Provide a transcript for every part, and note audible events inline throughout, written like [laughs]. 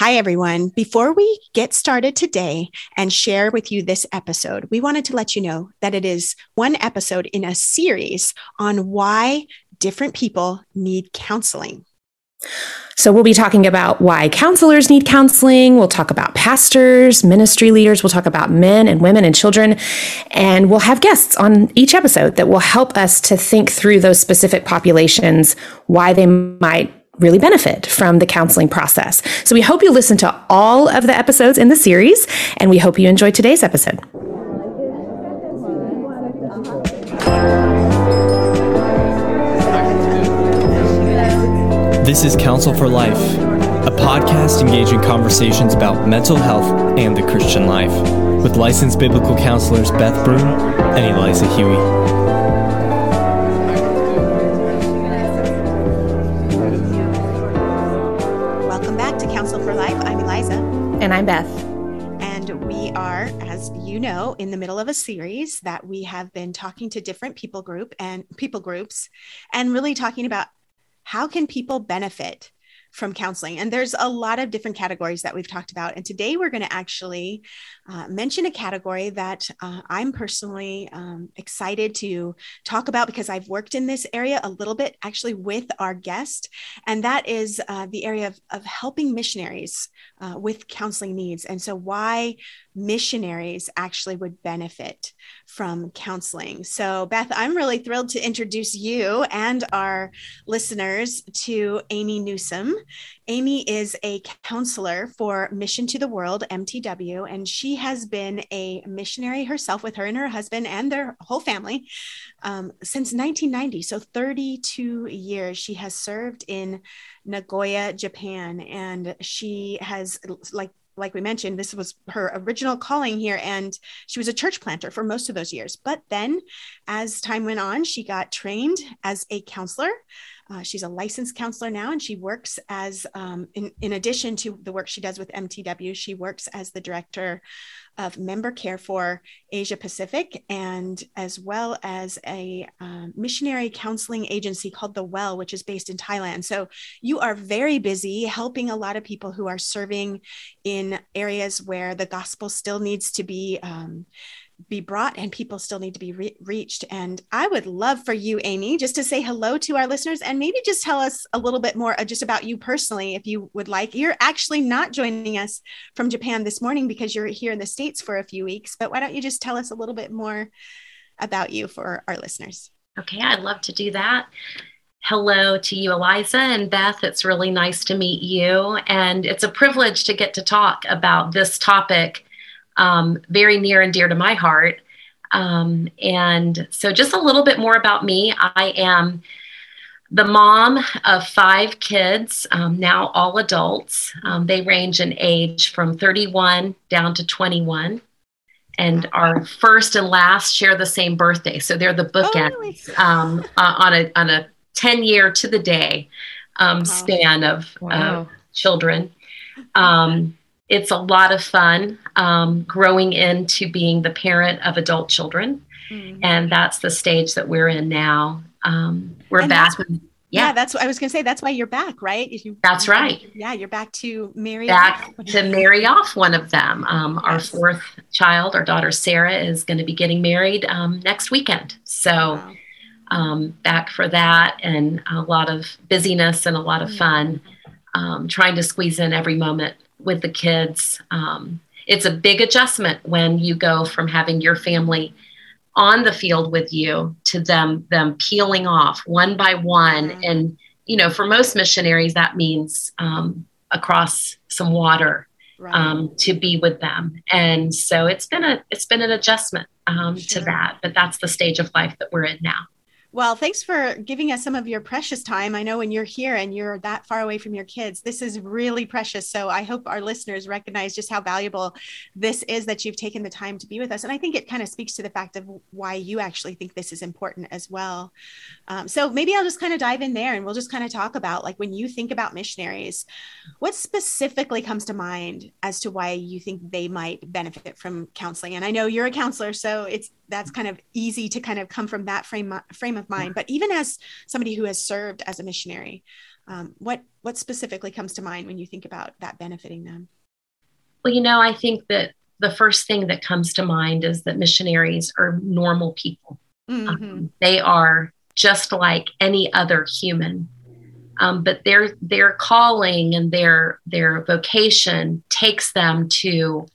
Hi, everyone. Before we get started today and share with you this episode, we wanted to let you know that it is one episode in a series on why different people need counseling. So, we'll be talking about why counselors need counseling. We'll talk about pastors, ministry leaders. We'll talk about men and women and children. And we'll have guests on each episode that will help us to think through those specific populations, why they might really benefit from the counseling process. So we hope you listen to all of the episodes in the series, and we hope you enjoy today's episode. This is Counsel for Life, a podcast engaging conversations about mental health and the Christian life, with licensed biblical counselors Beth Broom and Eliza Huie. I'm Beth. And we are, as you know, in the middle of a series that we have been talking to different people group and people groups and really talking about how can people benefit from counseling. And there's a lot of different categories that we've talked about. And today we're going to actually uh, mention a category that uh, I'm personally um, excited to talk about because I've worked in this area a little bit actually with our guest. And that is uh, the area of, of helping missionaries uh, with counseling needs. And so, why missionaries actually would benefit from counseling. So, Beth, I'm really thrilled to introduce you and our listeners to Amy Newsome. Amy is a counselor for Mission to the World, MTW, and she has been a missionary herself with her and her husband and their whole family um, since 1990. So, 32 years she has served in Nagoya, Japan, and she has, like like we mentioned, this was her original calling here, and she was a church planter for most of those years. But then, as time went on, she got trained as a counselor. Uh, she's a licensed counselor now, and she works as, um, in, in addition to the work she does with MTW, she works as the director of member care for Asia Pacific and as well as a um, missionary counseling agency called The Well, which is based in Thailand. So you are very busy helping a lot of people who are serving in areas where the gospel still needs to be. Um, be brought and people still need to be re- reached. And I would love for you, Amy, just to say hello to our listeners and maybe just tell us a little bit more uh, just about you personally, if you would like. You're actually not joining us from Japan this morning because you're here in the States for a few weeks, but why don't you just tell us a little bit more about you for our listeners? Okay, I'd love to do that. Hello to you, Eliza and Beth. It's really nice to meet you. And it's a privilege to get to talk about this topic um, very near and dear to my heart. Um, and so, just a little bit more about me. I am the mom of five kids, um, now all adults. Um, they range in age from 31 down to 21. And our first and last share the same birthday. So they're the bookends oh, um, uh, on, a, on a 10 year to the day um, wow. span of wow. uh, children. Um, it's a lot of fun um, growing into being the parent of adult children. Mm-hmm. And that's the stage that we're in now. Um, we're and back. yeah. yeah, that's what I was going to say. That's why you're back, right? You, that's right. Yeah, you're back to marry back off. to marry off one of them. Um, yes. Our fourth child, our daughter Sarah, is going to be getting married um, next weekend. So. Wow. Um, back for that and a lot of busyness and a lot of mm. fun, um, trying to squeeze in every moment with the kids. Um, it's a big adjustment when you go from having your family on the field with you to them them peeling off one by one mm-hmm. and you know for most missionaries that means um, across some water right. um, to be with them and so it's been a it's been an adjustment um, sure. to that but that's the stage of life that we're in now well, thanks for giving us some of your precious time. I know when you're here and you're that far away from your kids, this is really precious. So I hope our listeners recognize just how valuable this is that you've taken the time to be with us. And I think it kind of speaks to the fact of why you actually think this is important as well. Um, so maybe I'll just kind of dive in there and we'll just kind of talk about like when you think about missionaries, what specifically comes to mind as to why you think they might benefit from counseling? And I know you're a counselor, so it's that's kind of easy to kind of come from that frame frame of mind. But even as somebody who has served as a missionary, Um, what what specifically comes to mind when you think about that benefiting them? Well, you know, I think that the first thing that comes to mind is that missionaries are normal people. Mm-hmm. Um, they are just like any other human. Um, but their their calling and their their vocation takes them to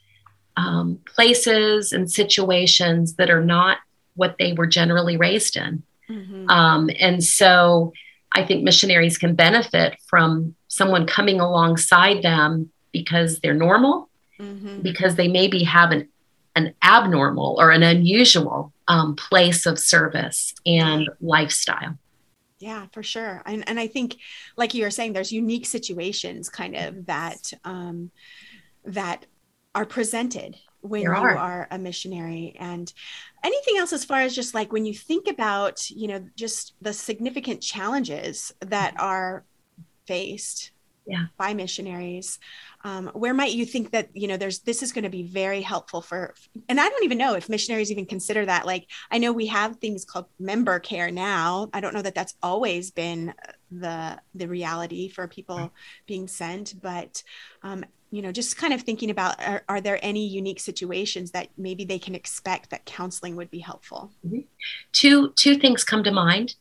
um, places and situations that are not what they were generally raised in. Mm-hmm. Um, and so I think missionaries can benefit from someone coming alongside them because they're normal, mm-hmm. because they maybe have an, an abnormal or an unusual um, place of service and lifestyle. Yeah, for sure. And, and I think, like you were saying, there's unique situations kind of that um, that are presented when there you are. are a missionary and anything else as far as just like when you think about you know just the significant challenges that mm-hmm. are faced yeah. by missionaries um, where might you think that you know there's this is going to be very helpful for and i don't even know if missionaries even consider that like i know we have things called member care now i don't know that that's always been the the reality for people being sent but um, you know just kind of thinking about are, are, there any unique situations that maybe they can expect that counseling would be helpful mm-hmm. two two things come to mind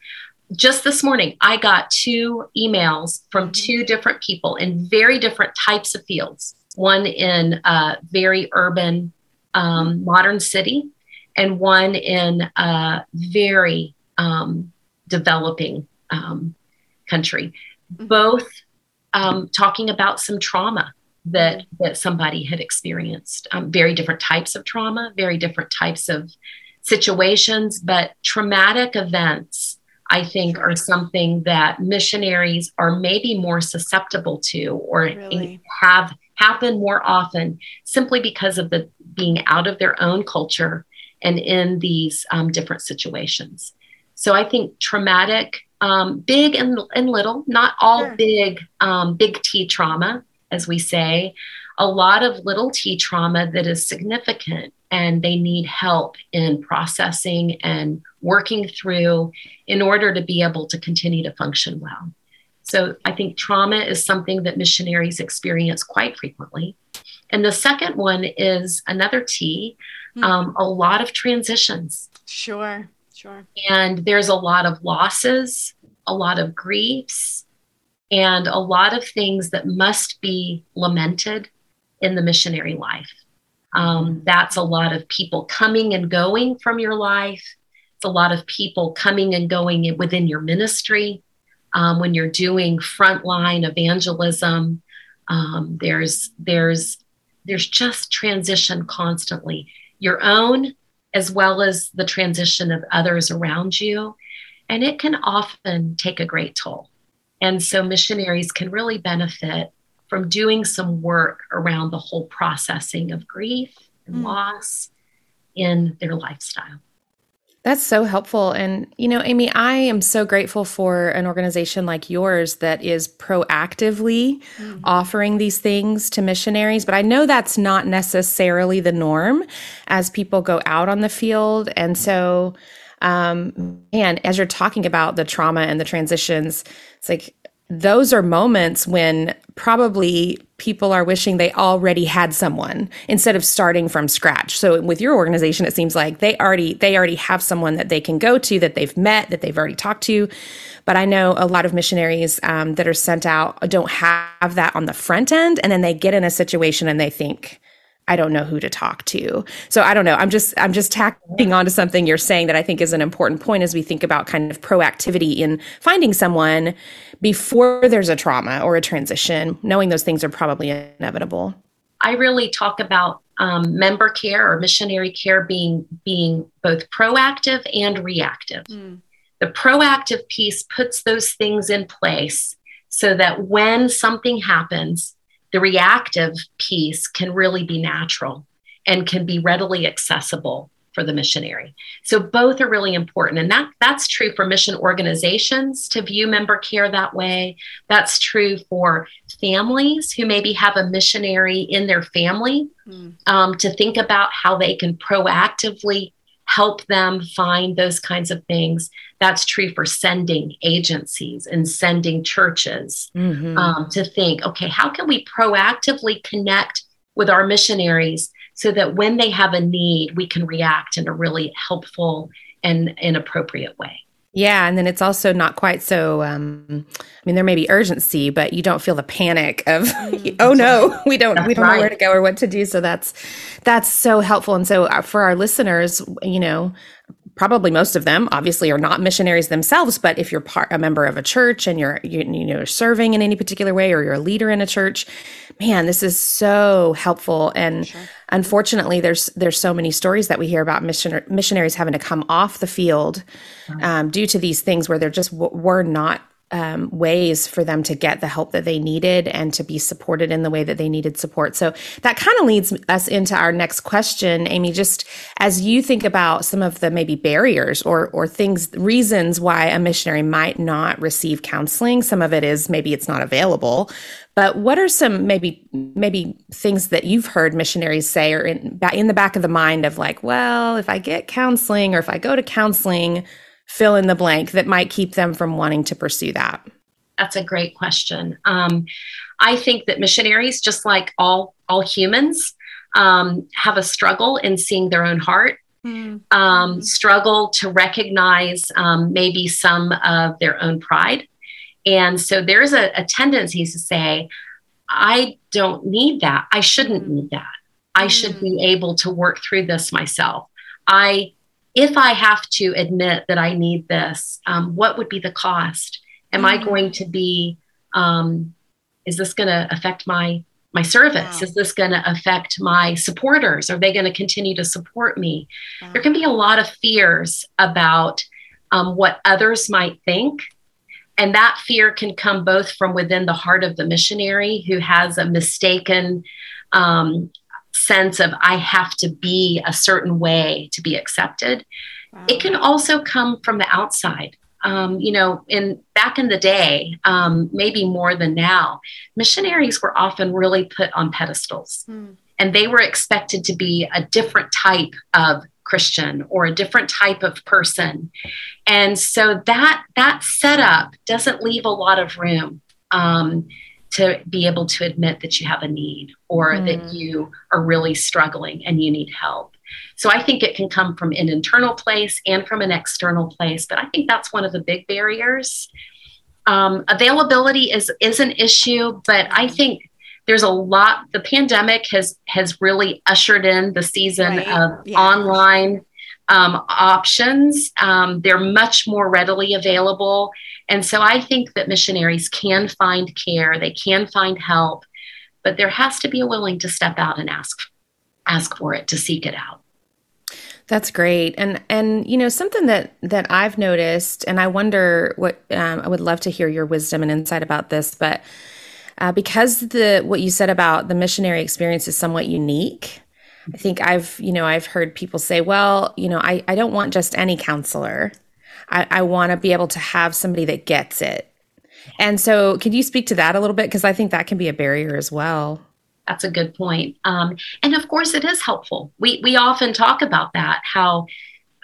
just this morning i got two emails from mm-hmm. two different people in very different types of fields one in a very urban um, mm-hmm. modern city and one in a very um, developing um, country mm-hmm. both um, talking about some trauma that that somebody had experienced um, very different types of trauma very different types of situations but traumatic events i think are something that missionaries are maybe more susceptible to or really? have happen more often simply because of the being out of their own culture and in these um, different situations so i think traumatic um, big and, and little not all sure. big um, big t trauma as we say, a lot of little t trauma that is significant and they need help in processing and working through in order to be able to continue to function well. So I think trauma is something that missionaries experience quite frequently. And the second one is another T, mm-hmm. um, a lot of transitions. Sure, sure. And there's a lot of losses, a lot of griefs, and a lot of things that must be lamented in the missionary life. Um, that's a lot of people coming and going from your life. It's a lot of people coming and going within your ministry. Um, when you're doing frontline evangelism, um, there's there's there's just transition constantly, your own as well as the transition of others around you, and it can often take a great toll. And so missionaries can really benefit from doing some work around the whole processing of grief and mm. loss in their lifestyle. That's so helpful. And, you know, Amy, I am so grateful for an organization like yours that is proactively mm-hmm. offering these things to missionaries. But I know that's not necessarily the norm as people go out on the field. And so, um, and as you're talking about the trauma and the transitions, it's like those are moments when probably people are wishing they already had someone instead of starting from scratch. So with your organization, it seems like they already they already have someone that they can go to that they've met that they've already talked to. But I know a lot of missionaries um, that are sent out don't have that on the front end, and then they get in a situation and they think, I don't know who to talk to. So I don't know. I'm just I'm just tacking onto something you're saying that I think is an important point as we think about kind of proactivity in finding someone before there's a trauma or a transition, knowing those things are probably inevitable. I really talk about um, member care or missionary care being being both proactive and reactive. Mm. The proactive piece puts those things in place so that when something happens, the reactive piece can really be natural and can be readily accessible for the missionary. So both are really important and that that's true for mission organizations to view member care that way. That's true for families who maybe have a missionary in their family mm. um, to think about how they can proactively help them find those kinds of things. That's true for sending agencies and sending churches mm-hmm. um, to think, okay, how can we proactively connect with our missionaries so that when they have a need, we can react in a really helpful and, and appropriate way. Yeah, and then it's also not quite so. Um, I mean, there may be urgency, but you don't feel the panic of, [laughs] mm, [laughs] oh no, we don't that's we don't right. know where to go or what to do. So that's that's so helpful. And so uh, for our listeners, you know, probably most of them obviously are not missionaries themselves but if you're part a member of a church and you're you, you know serving in any particular way or you're a leader in a church man this is so helpful and sure. unfortunately there's there's so many stories that we hear about mission, missionaries having to come off the field um, due to these things where they're just w- were not um, ways for them to get the help that they needed and to be supported in the way that they needed support. So that kind of leads us into our next question, Amy. Just as you think about some of the maybe barriers or or things, reasons why a missionary might not receive counseling. Some of it is maybe it's not available, but what are some maybe maybe things that you've heard missionaries say or in in the back of the mind of like, well, if I get counseling or if I go to counseling fill in the blank that might keep them from wanting to pursue that? That's a great question. Um, I think that missionaries, just like all all humans, um, have a struggle in seeing their own heart. Mm. Um, struggle to recognize um, maybe some of their own pride. And so there's a, a tendency to say, I don't need that. I shouldn't need that. I should be hmm. able to work through this myself. I if I have to admit that I need this, um, what would be the cost? Am mm-hmm. I going to be, um, is this going to affect my my service? Wow. Is this going to affect my supporters? Are they going to continue to support me? Wow. There can be a lot of fears about um, what others might think. And that fear can come both from within the heart of the missionary who has a mistaken um, sense of I have to be a certain way to be accepted. Wow. It can also come from the outside. Um, you know, in back in the day, um, maybe more than now, missionaries were often really put on pedestals, hmm. and they were expected to be a different type of Christian or a different type of person, and so that that setup doesn't leave a lot of room um, to be able to admit that you have a need or mm. that you are really struggling and you need help. So I think it can come from an internal place and from an external place, but I think that's one of the big barriers. Um, availability is is an issue, but I think there's a lot. The pandemic has has really ushered in the season right. of yeah. online um, options. Um, they're much more readily available. And so I think that missionaries can find care, they can find help, but there has to be a willing to step out and ask ask for it to seek it out. That's great, and and you know something that that I've noticed, and I wonder what um, I would love to hear your wisdom and insight about this, but uh, because the what you said about the missionary experience is somewhat unique, I think I've, you know, I've heard people say, well, you know, I, I don't want just any counselor. I, I want to be able to have somebody that gets it. And so, could you speak to that a little bit? Because I think that can be a barrier as well. That's a good point. Um, and of course, it is helpful. We, we often talk about that, how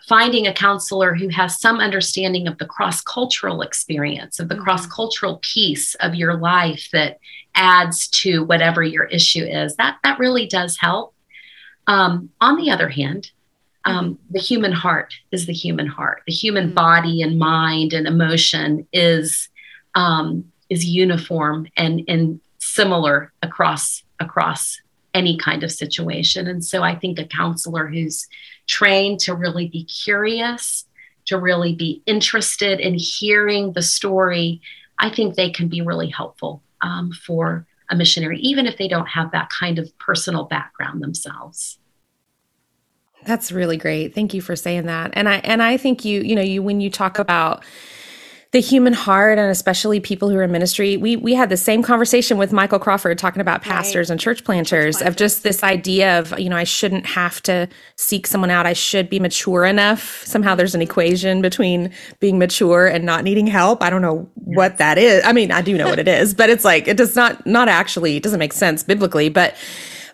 finding a counselor who has some understanding of the cross cultural experience, of the mm-hmm. cross cultural piece of your life that adds to whatever your issue is, that, that really does help. Um, on the other hand, um, the human heart is the human heart. The human mm-hmm. body and mind and emotion is um, is uniform and and similar across across any kind of situation. And so I think a counselor who's trained to really be curious, to really be interested in hearing the story, I think they can be really helpful um, for a missionary, even if they don't have that kind of personal background themselves. That's really great. Thank you for saying that. And I and I think you, you know, you when you talk about the human heart and especially people who are in ministry we we had the same conversation with michael crawford talking about pastors right. and church planters, church planters of just this idea of you know i shouldn't have to seek someone out. I should be mature enough. Somehow there's an equation between being mature and not needing help. I don't know what that is. I mean i do know what it is but it's like it does not not actually it doesn't make sense biblically but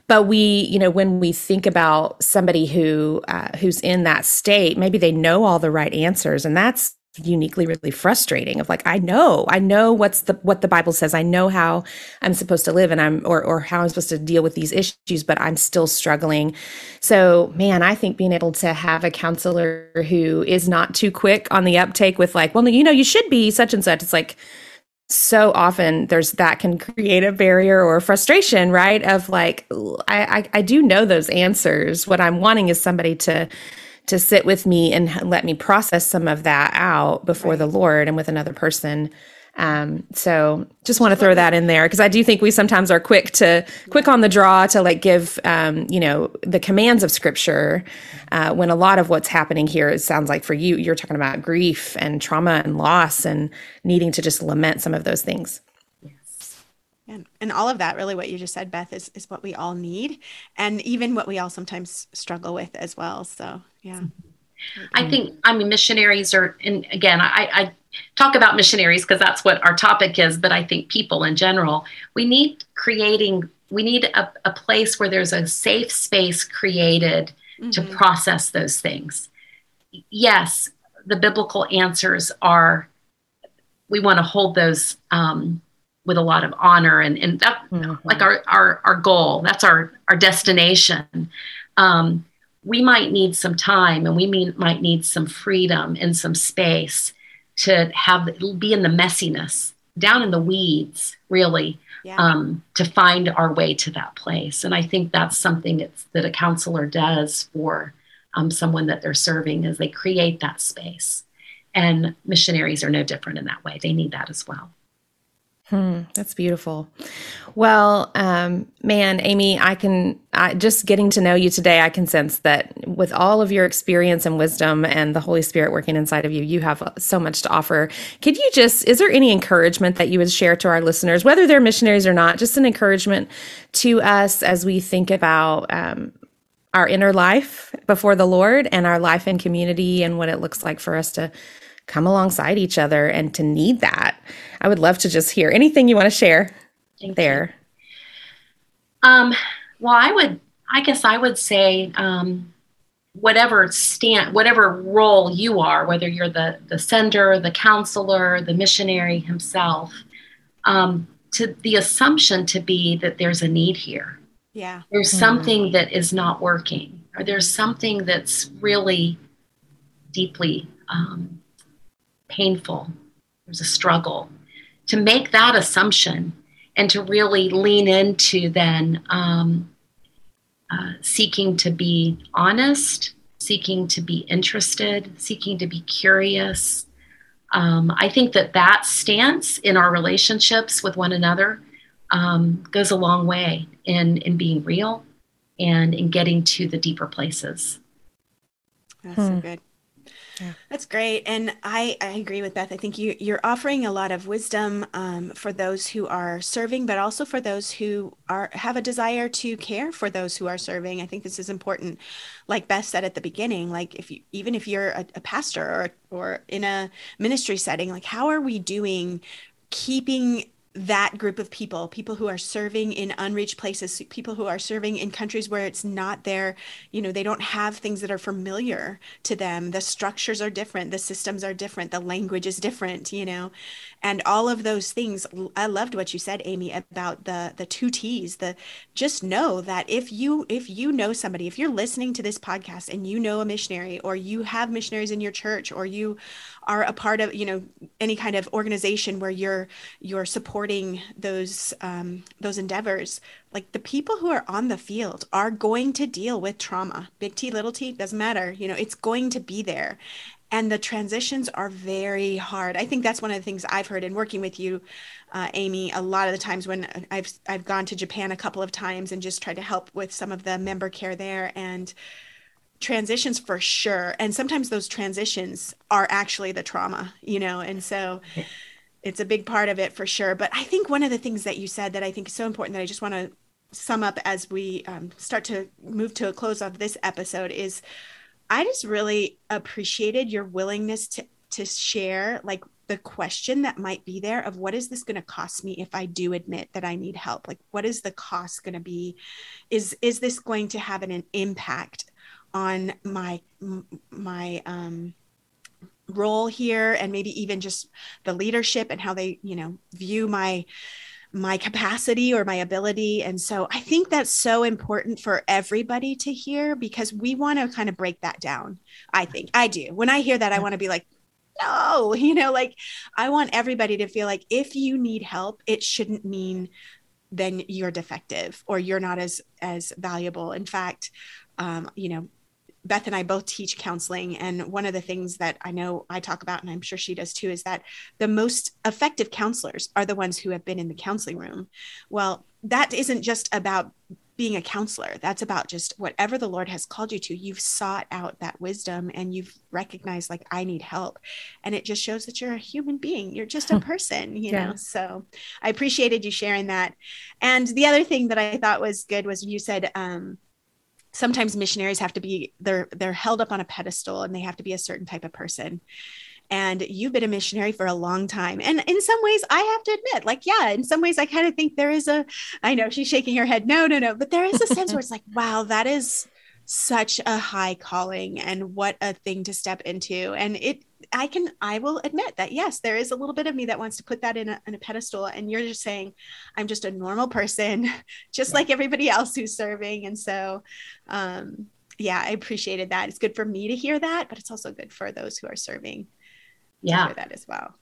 but we you know when we think about somebody who uh, who's in that state maybe they know all the right answers and that's uniquely really frustrating of like i know i know what's the what the bible says i know how i'm supposed to live and i'm or or how i'm supposed to deal with these issues but i'm still struggling so man i think being able to have a counselor who is not too quick on the uptake with like well you know you should be such and such it's like so often there's that can create a barrier or frustration, right? Of like, I, I, I do know those answers. What I'm wanting is somebody to to sit with me and let me process some of that out before right. the Lord and with another person um, so just want to throw that in there because I do think we sometimes are quick to quick on the draw to like give um, you know the commands of Scripture uh, when a lot of what's happening here it sounds like for you you're talking about grief and trauma and loss and needing to just lament some of those things. And and all of that really what you just said, Beth, is is what we all need, and even what we all sometimes struggle with as well. So yeah. I think I mean missionaries are, and again, I, I talk about missionaries because that's what our topic is, but I think people in general, we need creating, we need a, a place where there's a safe space created mm-hmm. to process those things. Yes, the biblical answers are, we want to hold those um, with a lot of honor and, and that, mm-hmm. like our, our, our goal, that's our, our destination. Um, we might need some time and we mean, might need some freedom and some space to have be in the messiness down in the weeds really yeah. um, to find our way to that place and i think that's something that a counselor does for um, someone that they're serving is they create that space and missionaries are no different in that way they need that as well Hmm, that's beautiful. Well, um, man, Amy, I can I, just getting to know you today. I can sense that with all of your experience and wisdom and the Holy Spirit working inside of you, you have so much to offer. Could you just is there any encouragement that you would share to our listeners, whether they're missionaries or not? Just an encouragement to us as we think about um, our inner life before the Lord and our life in community and what it looks like for us to come alongside each other and to need that. I would love to just hear anything you want to share Thank there. You. Um, well, I would, I guess I would say, um, whatever stand, whatever role you are, whether you're the, the sender, the counselor, the missionary himself, um, to the assumption to be that there's a need here. Yeah. There's mm-hmm. something that is not working, or there's something that's really deeply um, painful, there's a struggle. To make that assumption and to really lean into then um, uh, seeking to be honest, seeking to be interested, seeking to be curious. Um, I think that that stance in our relationships with one another um, goes a long way in, in being real and in getting to the deeper places. That's hmm. so good. That's great. And I, I agree with Beth. I think you, you're offering a lot of wisdom um, for those who are serving, but also for those who are have a desire to care for those who are serving. I think this is important. Like Beth said at the beginning, like if you even if you're a, a pastor or or in a ministry setting, like how are we doing keeping that group of people, people who are serving in unreached places, people who are serving in countries where it's not their, you know, they don't have things that are familiar to them. The structures are different, the systems are different, the language is different, you know, and all of those things. I loved what you said, Amy, about the the two T's. The just know that if you if you know somebody, if you're listening to this podcast and you know a missionary, or you have missionaries in your church, or you are a part of you know any kind of organization where you're you're supporting those um, those endeavors like the people who are on the field are going to deal with trauma. Big t little t doesn't matter. You know it's going to be there. And the transitions are very hard. I think that's one of the things i've heard in working with you uh, amy a lot of the times when i've i've gone to japan a couple of times and just tried to help with some of the member care there. And transitions for sure and sometimes those transitions are actually the trauma you know and so it's a big part of it for sure but i think one of the things that you said that i think is so important that i just want to sum up as we um, start to move to a close of this episode is i just really appreciated your willingness to to share like the question that might be there of what is this going to cost me if I do admit that I need help? Like what is the cost going to be? Is is this going to have an, an impact on my my um role here and maybe even just the leadership and how they, you know, view my my capacity or my ability. And so I think that's so important for everybody to hear because we want to kind of break that down. I think I do. When I hear that, I want to be like, no, [laughs] you know, like I want everybody to feel like if you need help, it shouldn't mean then you're defective or you're not as as valuable. In fact, um, you know, Beth and I both teach counseling. And one of the things that I know I talk about, and I'm sure she does too, is that the most effective counselors are the ones who have been in the counseling room. Well, that isn't just about being a counselor. That's about just whatever the Lord has called you to. You've sought out that wisdom and you've recognized, like, I need help. And it just shows that you're a human being. You're just a person, you yeah. know? So I appreciated you sharing that. And the other thing that I thought was good was you said, um, sometimes missionaries have to be they're they're held up on a pedestal and they have to be a certain type of person. And you've been a missionary for a long time. And in some ways i have to admit like yeah in some ways i kind of think there is a i know she's shaking her head no no no but there is a sense where it's like [laughs] wow that is such a high calling and what a thing to step into. And it i can i will admit that yes there is a little bit of me that wants to put that in a, in a pedestal. And you're just saying i'm just a normal person [laughs] just like everybody else who's serving. And so um yeah i appreciated that. It's good for me to hear that but it's also good for those who are serving yeah. that as well.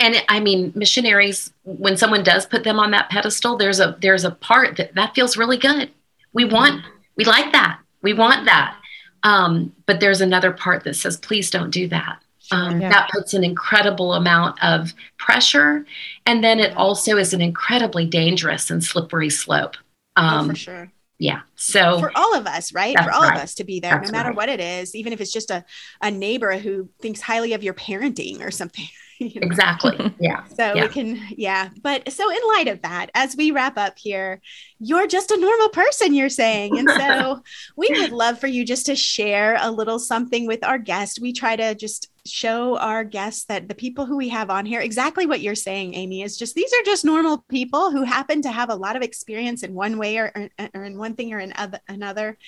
And i mean missionaries when someone does put them on that pedestal there's a there's a part that that feels really good. We want mm-hmm. we like that we want that. Um, but there's another part that says, please don't do that. Um, yeah. That puts an incredible amount of pressure. And then it also is an incredibly dangerous and slippery slope. Um, oh, for sure. Yeah. So for all of us, right? For all right. of us to be there, that's no matter right. what it is, even if it's just a, a neighbor who thinks highly of your parenting or something. [laughs] You know? Exactly. [laughs] Yeah. so yeah. we can, yeah. But so in light of that, as we wrap up here, you're just a normal person, you're saying. And so [laughs] we would love for you just to share a little something with our guest. We try to just show our guests that the people who we have on here, exactly what you're saying, Amy, is just these are just normal people who happen to have a lot of experience in one way or, or in one thing or in other, another.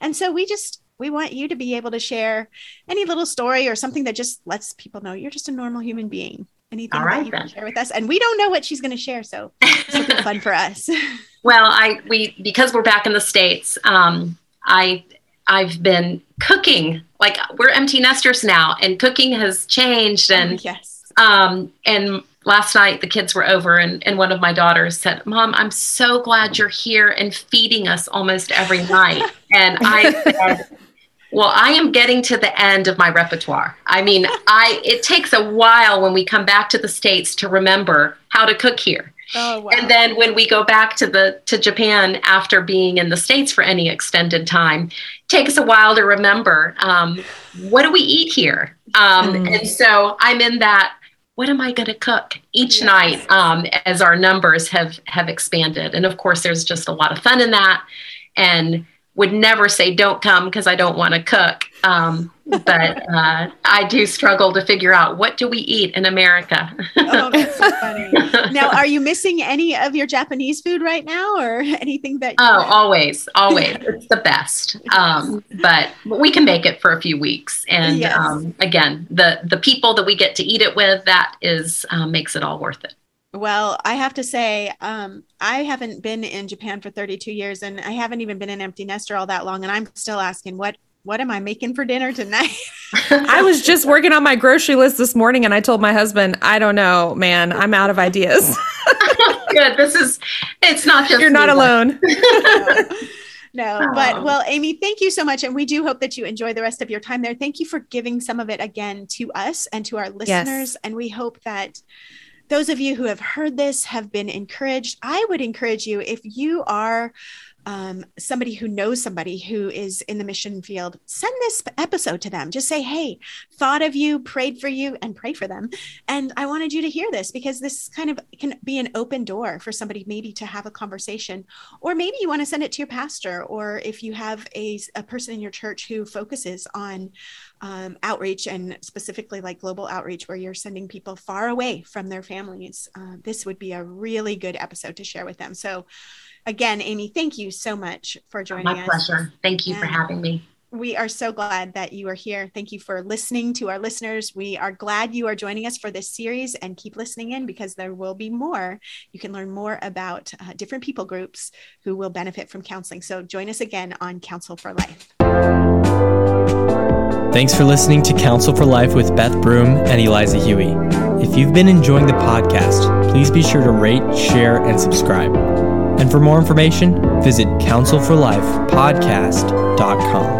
And so we just we want you to be able to share any little story or something that just lets people know you're just a normal human being. Anything All right, that you then. can share with us. And we don't know what she's going to share. So it's fun for us. [laughs] Well, I, we, because we're back in the States, um, I, I've been cooking like we're empty nesters now and cooking has changed. And, oh, yes. Um, and last night the kids were over and, and one of my daughters said, mom, I'm so glad you're here and feeding us almost every night. [laughs] And I said, well, I am getting to the end of my repertoire. I mean, [laughs] I it takes a while when we come back to the states to remember how to cook here. Oh, wow. And then when we go back to the to Japan after being in the states for any extended time, takes a while to remember um, what do we eat here. Um, mm. And so I'm in that. What am I going to cook each yes. night um, as our numbers have have expanded? And of course, there's just a lot of fun in that. And would never say don't come because I don't want to cook. Um, but uh, I do struggle to figure out what do we eat in America. oh, that's so funny. [laughs] Now, are you missing any of your Japanese food right now, or [laughs] anything that? Oh, always, always. it's the best. Um, but we can make it for a few weeks, and yes. um, again, the the people that we get to eat it with, that is um, makes it all worth it. Well, I have to say, um, I haven't been in Japan for 32 years, and I haven't even been an empty nester all that long, and I'm still asking what what am I making for dinner tonight? [laughs] I was just working on my grocery list this morning, and I told my husband, I don't know, man, I'm out of ideas. [laughs] Good. This is. It's not just you're not alone. [laughs] no, oh. but well, Amy, thank you so much. And we do hope that you enjoy the rest of your time there. Thank you for giving some of it again to us and to our listeners. Yes. And we hope that those of you who have heard this have been encouraged. I would encourage you if you are um, somebody who knows somebody who is in the mission field, send this episode to them. Just say, hey, thought of you, prayed for you, and pray for them. And I wanted you to hear this because this kind of can be an open door for somebody maybe to have a conversation. Or maybe you want to send it to your pastor, or if you have a, a person in your church who focuses on um, outreach and specifically like global outreach, where you're sending people far away from their families, uh, this would be a really good episode to share with them. So, again, Amy, thank you so much for joining My us. My pleasure. Thank you and for having me. We are so glad that you are here. Thank you for listening to our listeners. We are glad you are joining us for this series and keep listening in because there will be more. You can learn more about uh, different people groups who will benefit from counseling. So join us again on Counsel for Life. Thanks for listening to Counsel for Life with Beth Broom and Eliza Huie. If you've been enjoying the podcast, please be sure to rate, share, and subscribe. And for more information, visit counselforlifepodcast.com.